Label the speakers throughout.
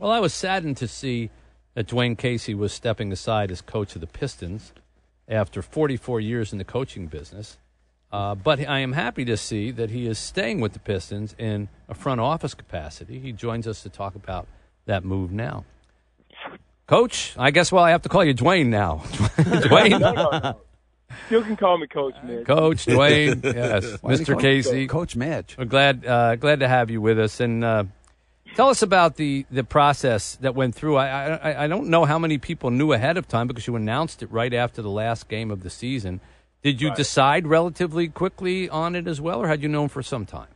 Speaker 1: Well, I was saddened to see that Dwane Casey was stepping aside as coach of the Pistons after 44 years in the coaching business. Uh, but I am happy to see that he is staying with the Pistons in a front office capacity. He joins us to talk about that move now. Coach, I guess well I have to call you Dwane now. Dwane.
Speaker 2: no, no, no. You can call me Coach Mitch.
Speaker 1: Coach Dwane, yes, Mr. Casey.
Speaker 3: Coach Mitch.
Speaker 1: We're glad uh, glad to have you with us, and uh, tell us about the, the process that went through. I, I I don't know how many people knew ahead of time because you announced it right after the last game of the season. Did you
Speaker 2: Right.
Speaker 1: decide relatively quickly on it as well, or had you known for some time?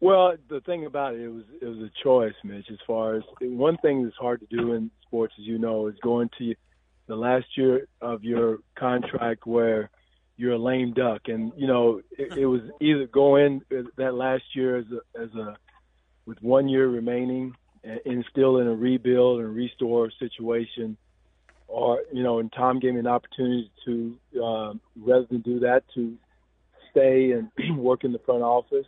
Speaker 2: Well, the thing about it, it was it was a choice, Mitch. As far as one thing that's hard to do in sports, as you know, is going to the last year of your contract where you're a lame duck, and you know it, it was either go in that last year as a as a with one year remaining and, and still in a rebuild and restore situation, or you know, and Tom gave me an opportunity to um, rather than do that to stay and work in the front office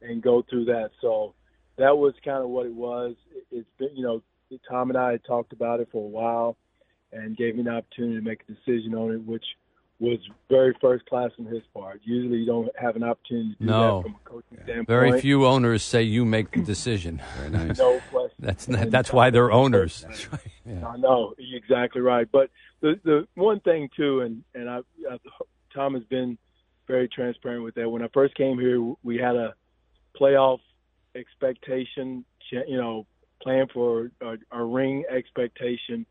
Speaker 2: and go through that. So that was kind of what it was. It, it's been, you know, Tom and I had talked about it for a while and gave me an opportunity to make a decision on it, which was very first class on his part. Usually you don't have an opportunity to do
Speaker 1: No.
Speaker 2: that from a coaching standpoint.
Speaker 1: Very few owners say you make the decision.
Speaker 3: Very nice.
Speaker 2: No question.
Speaker 1: That's not, that's why they're uh, owners. Yeah.
Speaker 2: I know you're exactly right. But the the one thing too, and and I, I Tom has been very transparent with that. When I first came here, we had a playoff expectation, you know, plan for a, a ring expectation,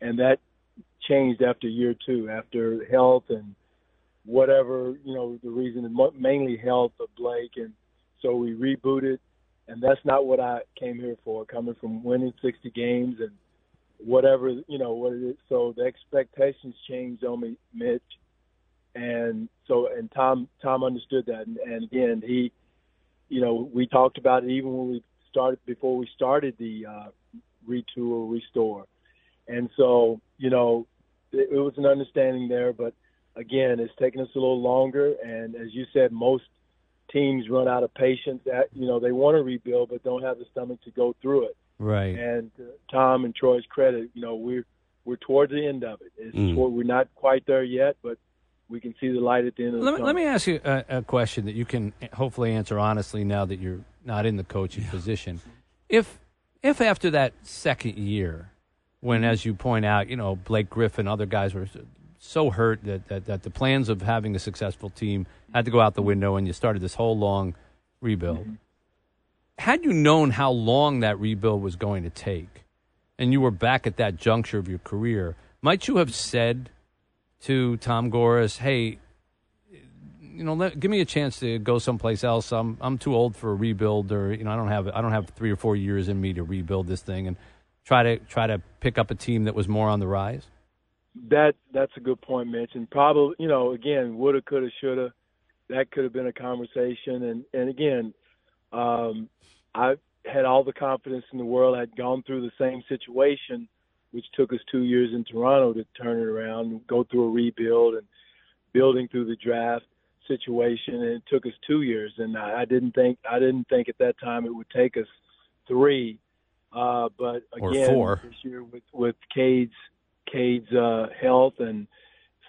Speaker 2: and that changed after year two, after health and whatever you know the reason, mainly health of Blake, and so we rebooted, and that's not what I came here for. Coming from winning 60 games and whatever you know what it is. So the expectations changed on me, Mitch, and so and Tom Tom understood that, and, and again he, you know, we talked about it even when we started before we started the uh, retool restore, and so you know it, it was an understanding there, but again it's taken us a little longer, and as you said, most teams run out of patience. At, you know they want to rebuild but don't have the stomach to go through it
Speaker 1: Right.
Speaker 2: and uh, Tom and Troy's credit, you know, we're we're towards the end of it. It's
Speaker 3: Mm.
Speaker 2: toward, we're not quite there yet, but we can see the light at the end of the
Speaker 1: Let me,
Speaker 2: tunnel.
Speaker 1: let me ask you a, a question that you can hopefully answer honestly now that you're not in the coaching position. If if after that second year, when as you point out, you know Blake Griffin, other guys were so hurt that, that that the plans of having a successful team had to go out the window, and you started this whole long rebuild. Mm-hmm. Had you known how long that rebuild was going to take, and you were back at that juncture of your career, might you have said to Tom Gores, "Hey, you know, let, give me a chance to go someplace else. I'm I'm too old for a rebuild, or you know, I don't have I don't have three or four years in me to rebuild this thing, and try to try to pick up a team that was more on the rise."
Speaker 2: that that's a good point, Mitch. And probably, you know, again, woulda, coulda, shoulda. That could have been a conversation. And and again, um, I had all the confidence in the world. I'd gone through the same situation, which took us two years in Toronto to turn it around, and go through a rebuild and building through the draft situation. And it took us two years. And I, I didn't think I didn't think at that time it would take us three. Uh, but again, this year with with Cade's Cade's uh, health and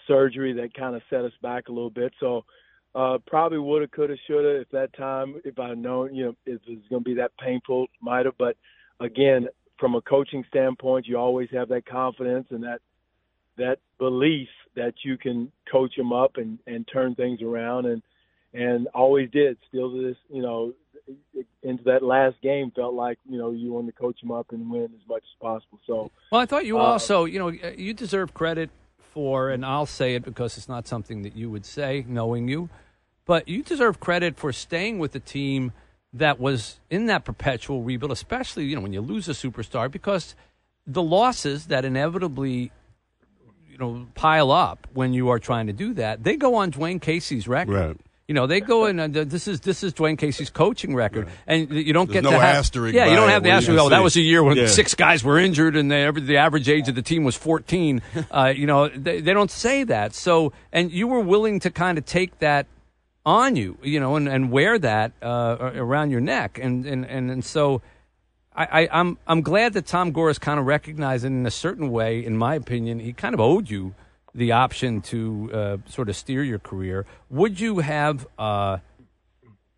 Speaker 2: surgery that kind of set us back a little bit. So uh, probably woulda, coulda, shoulda. If that time, if I'd known, you know, if it was going to be that painful, might have. But again, from a coaching standpoint, you always have that confidence and that that belief that you can coach them up and and turn things around and and always did. Still to this, you know, into that last game felt like you know you wanted to coach them up and win as much as possible. So
Speaker 1: Well, I thought you
Speaker 2: Uh,
Speaker 1: also, you know, you deserve credit for, and I'll say it because it's not something that you would say, knowing you, but you deserve credit for staying with the team that was in that perpetual rebuild, especially, you know, when you lose a superstar, because the losses that inevitably, you know, pile up when you are trying to do that, they go on Dwane Casey's record.
Speaker 4: Right.
Speaker 1: You know, they go in. And uh, this is this is Dwane Casey's coaching record, and you don't
Speaker 4: There's
Speaker 1: get
Speaker 4: no
Speaker 1: to have.
Speaker 4: asterisk
Speaker 1: yeah, you don't have the asterisk. Oh, that was a year when
Speaker 4: Yeah.
Speaker 1: six guys were injured, and they, the average age of the team was 14. Uh, you know, they, they don't say that. So, and you were willing to kind of take that on you, you know, and, and wear that uh, around your neck, and and and, and so. I, I, I'm I'm glad that Tom Gore is kind of recognizing in a certain way. In my opinion, he kind of owed you the option to uh, sort of steer your career. Would you have? Uh,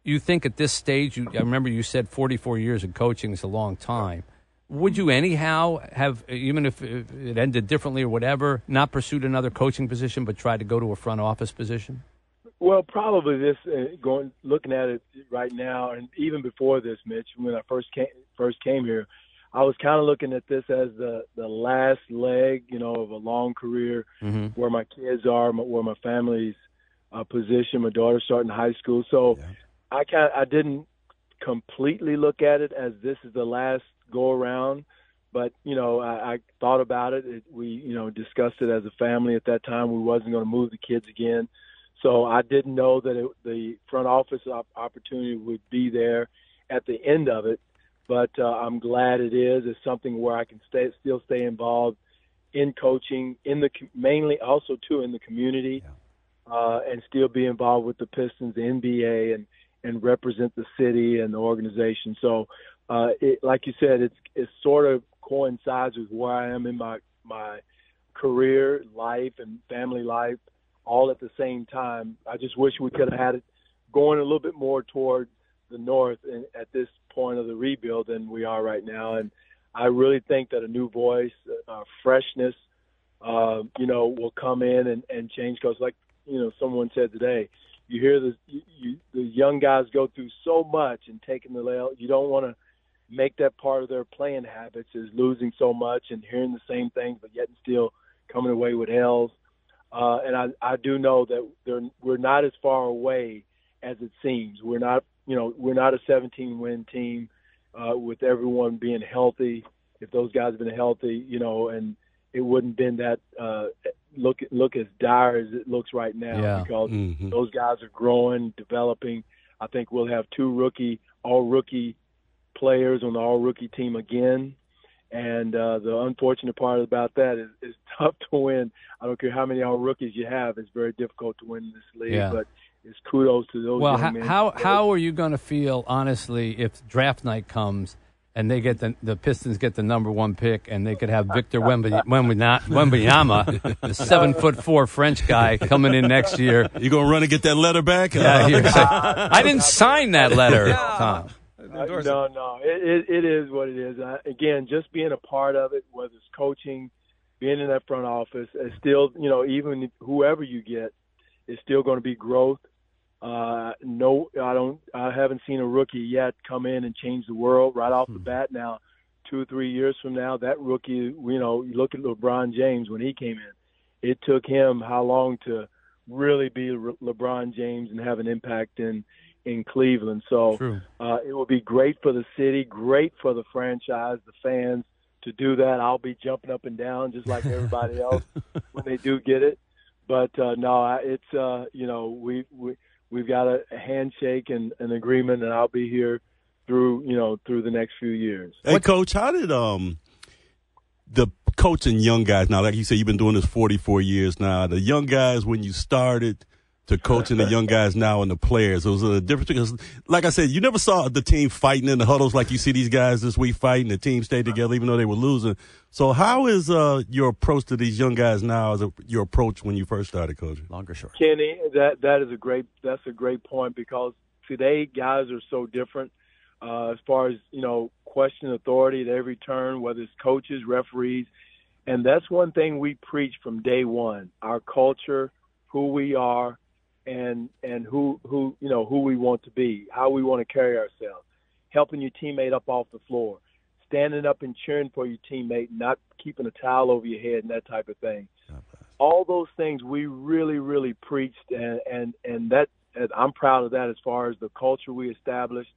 Speaker 1: you think at this stage? You, I remember you said 44 years of coaching is a long time. Would you anyhow have, even if it ended differently or whatever, not pursued another coaching position, but tried to go to a front office position?
Speaker 2: Well, probably this uh, going looking at it right now, and even before this, Mitch, when I first came first came here, I was kind of looking at this as the the last leg, you know, of a long career, mm-hmm. where my kids are, where my family's uh, position. My daughter's starting high school, so yeah. I kind I didn't completely look at it as this is the last go around. But you know, I, I thought about it. it. We you know discussed it as a family at that time. We wasn't going to move the kids again. So I didn't know that it, the front office opportunity would be there at the end of it, but uh, I'm glad it is. It's something where I can stay, still stay involved in coaching, in the mainly also too in the community, yeah. uh, and still be involved with the Pistons, the NBA, and and represent the city and the organization. So, uh, it, like you said, it's it sort of coincides with where I am in my my career, life, and family life all at the same time. I just wish we could have had it going a little bit more toward the north and at this point of the rebuild than we are right now. And I really think that a new voice, uh, freshness, uh, you know, will come in and, and change. Because, like you know, someone said today, you hear the you, the young guys go through so much and taking the layout. You don't want to make that part of their playing habits is losing so much and hearing the same things, but yet still coming away with L's. Uh, and I, I do know that we're not as far away as it seems. We're not, you know, we're not a 17 win team uh, with everyone being healthy. If those guys have been healthy, you know, and it wouldn't been that uh, look look as dire as it looks right now
Speaker 1: yeah.
Speaker 2: because
Speaker 1: mm-hmm.
Speaker 2: those guys are growing, developing. I think we'll have two rookie, all rookie players on the all rookie team again. And uh, the unfortunate part about that is it's tough to win. I don't care how many all rookies you have; it's very difficult to win this league.
Speaker 1: Yeah.
Speaker 2: But it's kudos to those.
Speaker 1: Well,
Speaker 2: how, men.
Speaker 1: how how are you going to feel honestly if draft night comes and they get the the Pistons get the number one pick and they could have Victor Wembanyama, the seven foot four French guy coming in next year?
Speaker 3: You gonna run and get that letter back?
Speaker 1: Yeah, I didn't sign that letter, Tom.
Speaker 2: Uh, no, no, it, it, it is what it is. Uh, again, just being a part of it, whether it's coaching, being in that front office, it's still, you know, even whoever you get, it's still going to be growth. Uh, no, I don't. I haven't seen a rookie yet come in and change the world right off the hmm. bat. Now, two or three years from now, that rookie, you know, you look at LeBron James when he came in. It took him how long to really be LeBron James and have an impact in in Cleveland. So uh, it will be great for the city, great for the franchise, the fans to do that. I'll be jumping up and down just like everybody else when they do get it. But uh, no, it's uh, you know we we we've got a, handshake and an agreement, and I'll be here through you know through the next few years.
Speaker 3: Hey, Coach, how did um the coaching young guys now? Like you said, you've been doing this forty four years now. The young guys when you started to coaching the young guys now and the players. It was a difference because, like I said, you never saw the team fighting in the huddles like you see these guys this week fighting. The team stayed together even though they were losing. So, how is uh, your approach to these young guys now? As a, your approach when you first started coaching?
Speaker 1: Longer, short.
Speaker 2: Kenny, that that is a great that's a great point because today guys are so different uh, as far as you know question authority at every turn, whether it's coaches, referees, and that's one thing we preach from day one: our culture, who we are and and who who you know who we want to be, how we want to carry ourselves, helping your teammate up off the floor, standing up and cheering for your teammate, not keeping a towel over your head and that type of thing. All those things we really really preached, and and and that and I'm proud of that as far as the culture we established.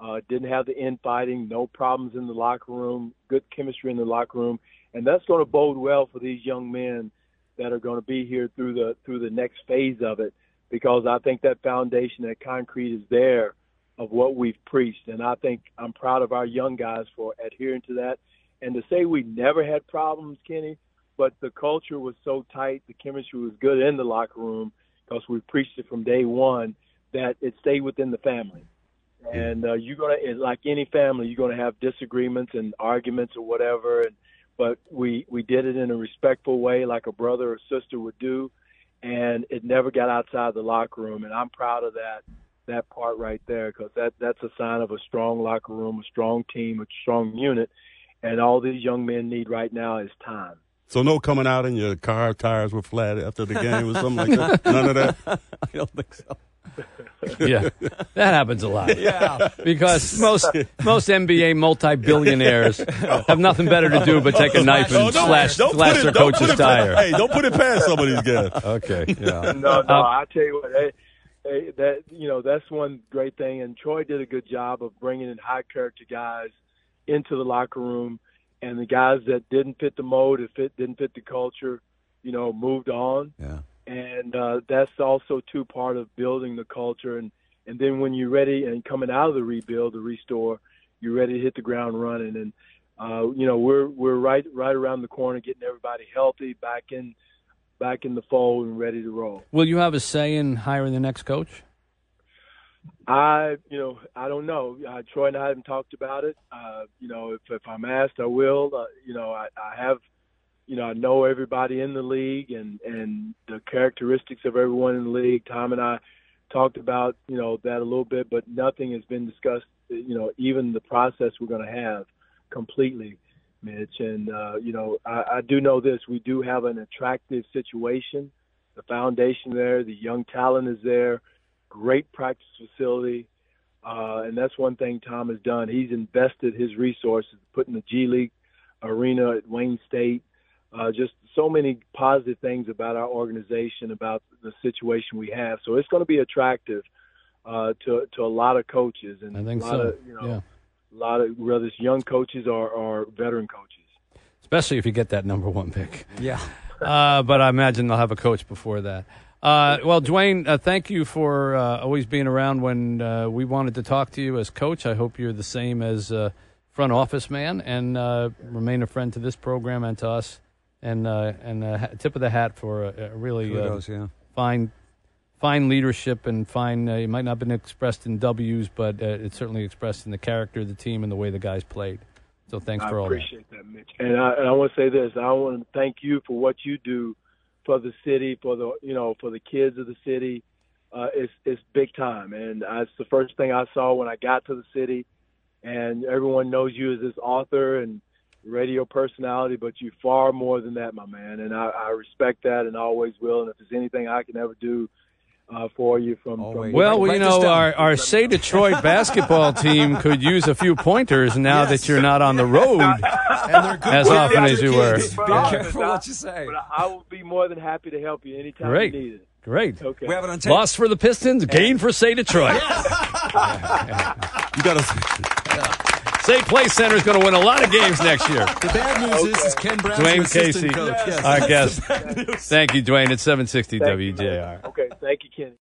Speaker 2: Uh, didn't have the infighting, no problems in the locker room, good chemistry in the locker room, and that's going to bode well for these young men that are going to be here through the through the next phase of it because I think that foundation, that concrete is there of what we've preached. And I think I'm proud of our young guys for adhering to that. And to say we never had problems, Kenny, but the culture was so tight, the chemistry was good in the locker room because we preached it from day one that it stayed within the family. And uh, you're gonna, like any family, you're gonna have disagreements and arguments or whatever. And but we we did it in a respectful way, like a brother or sister would do, and it never got outside the locker room. And I'm proud of that that part right there because that that's a sign of a strong locker room, a strong team, a strong unit. And all these young men need right now is time.
Speaker 3: So no coming out and your car tires were flat after the game or something like that. None of that.
Speaker 4: I don't think so.
Speaker 1: Yeah, that happens a lot.
Speaker 4: Yeah.
Speaker 1: because most most NBA multi-billionaires have nothing better to do but take a knife and slash,
Speaker 3: don't
Speaker 1: slash
Speaker 3: put
Speaker 1: their
Speaker 3: it, don't
Speaker 1: coach's
Speaker 3: it,
Speaker 1: tire.
Speaker 3: Hey, don't put it past some of these guys.
Speaker 1: Okay, yeah.
Speaker 2: no, no.
Speaker 1: Um,
Speaker 2: I tell you what, hey, hey, that you know that's one great thing, and Troy did a good job of bringing in high character guys into the locker room, and the guys that didn't fit the mold, if it didn't fit the culture, you know, moved on,
Speaker 4: Yeah.
Speaker 2: And uh, that's also too part of building the culture, and and then when you're ready and coming out of the rebuild, the restore, you're ready to hit the ground running, and uh, you know we're we're right right around the corner, getting everybody healthy, back in back in the fold, and ready to roll.
Speaker 1: Will you have a say in hiring the next coach?
Speaker 2: I, you know, I don't know. Uh, Troy and I haven't talked about it. Uh, you know, if if I'm asked, I will. Uh, you know, I, I have, you know, I know everybody in the league and and the characteristics of everyone in the league. Tom and I talked about, you know, that a little bit, but nothing has been discussed. You know, even the process we're going to have completely, Mitch. And uh, you know, I, I do know this: we do have an attractive situation. The foundation there, the young talent is there great practice facility, uh, and that's one thing Tom has done. He's invested his resources, putting the G League arena at Wayne State. Uh, just so many positive things about our organization, about the situation we have. So it's going to be attractive uh, to to a lot of coaches, and
Speaker 1: I think
Speaker 2: a lot
Speaker 1: so.
Speaker 2: Of, you know,
Speaker 1: yeah,
Speaker 2: a lot of whether it's young coaches or, or veteran coaches.
Speaker 1: especially if you get that number one pick.
Speaker 4: Yeah.
Speaker 1: Uh, but I imagine they'll have a coach before that. Uh, well, Dwane, uh, thank you for uh, always being around when uh, we wanted to talk to you as coach. I hope you're the same as uh, front office man and uh, remain a friend to this program and to us. And uh, and uh, tip of the hat for a, a really uh,
Speaker 4: Kudos, yeah.
Speaker 1: fine fine leadership and fine. Uh, it might not have been expressed in W's, but uh, it's certainly expressed in the character of the team and the way the guys played. So thanks
Speaker 2: I
Speaker 1: for all that.
Speaker 2: I appreciate that. Mitch. And I, and I want to say this: I want to thank you for what you do for the city, for the you know, for the kids of the city. Uh, it's it's big time, and I, it's the first thing I saw when I got to the city. And everyone knows you as this author and radio personality, but you're far more than that, my man. And I, I respect that, and always will. And if there's anything I can ever do uh, for you from,
Speaker 4: Always.
Speaker 2: from
Speaker 1: Well,
Speaker 4: Write
Speaker 1: you know, our, our Say Detroit basketball team could use a few pointers now
Speaker 4: Yes.
Speaker 1: that you're not on the road
Speaker 4: And they're good
Speaker 1: as often as you
Speaker 4: kids.
Speaker 1: were.
Speaker 4: Be
Speaker 2: But-
Speaker 4: careful what you say.
Speaker 2: but I will be more than happy to help you anytime
Speaker 1: Great.
Speaker 2: you need it.
Speaker 1: Great.
Speaker 2: Okay.
Speaker 4: We have it on tape.
Speaker 1: Loss for the Pistons, gain for Say Detroit.
Speaker 3: You got to.
Speaker 1: Say Play Center is going to win a lot of games next year.
Speaker 4: The bad news is, is Ken Brown's
Speaker 1: Dwane
Speaker 4: your assistant
Speaker 1: Casey,
Speaker 4: coach. Yes,
Speaker 1: our
Speaker 4: that's
Speaker 1: guest.
Speaker 4: the bad news.
Speaker 1: Thank you, Dwane. It's 760
Speaker 2: Thank you.
Speaker 1: WJR.
Speaker 2: Okay. Thank you, Kenny.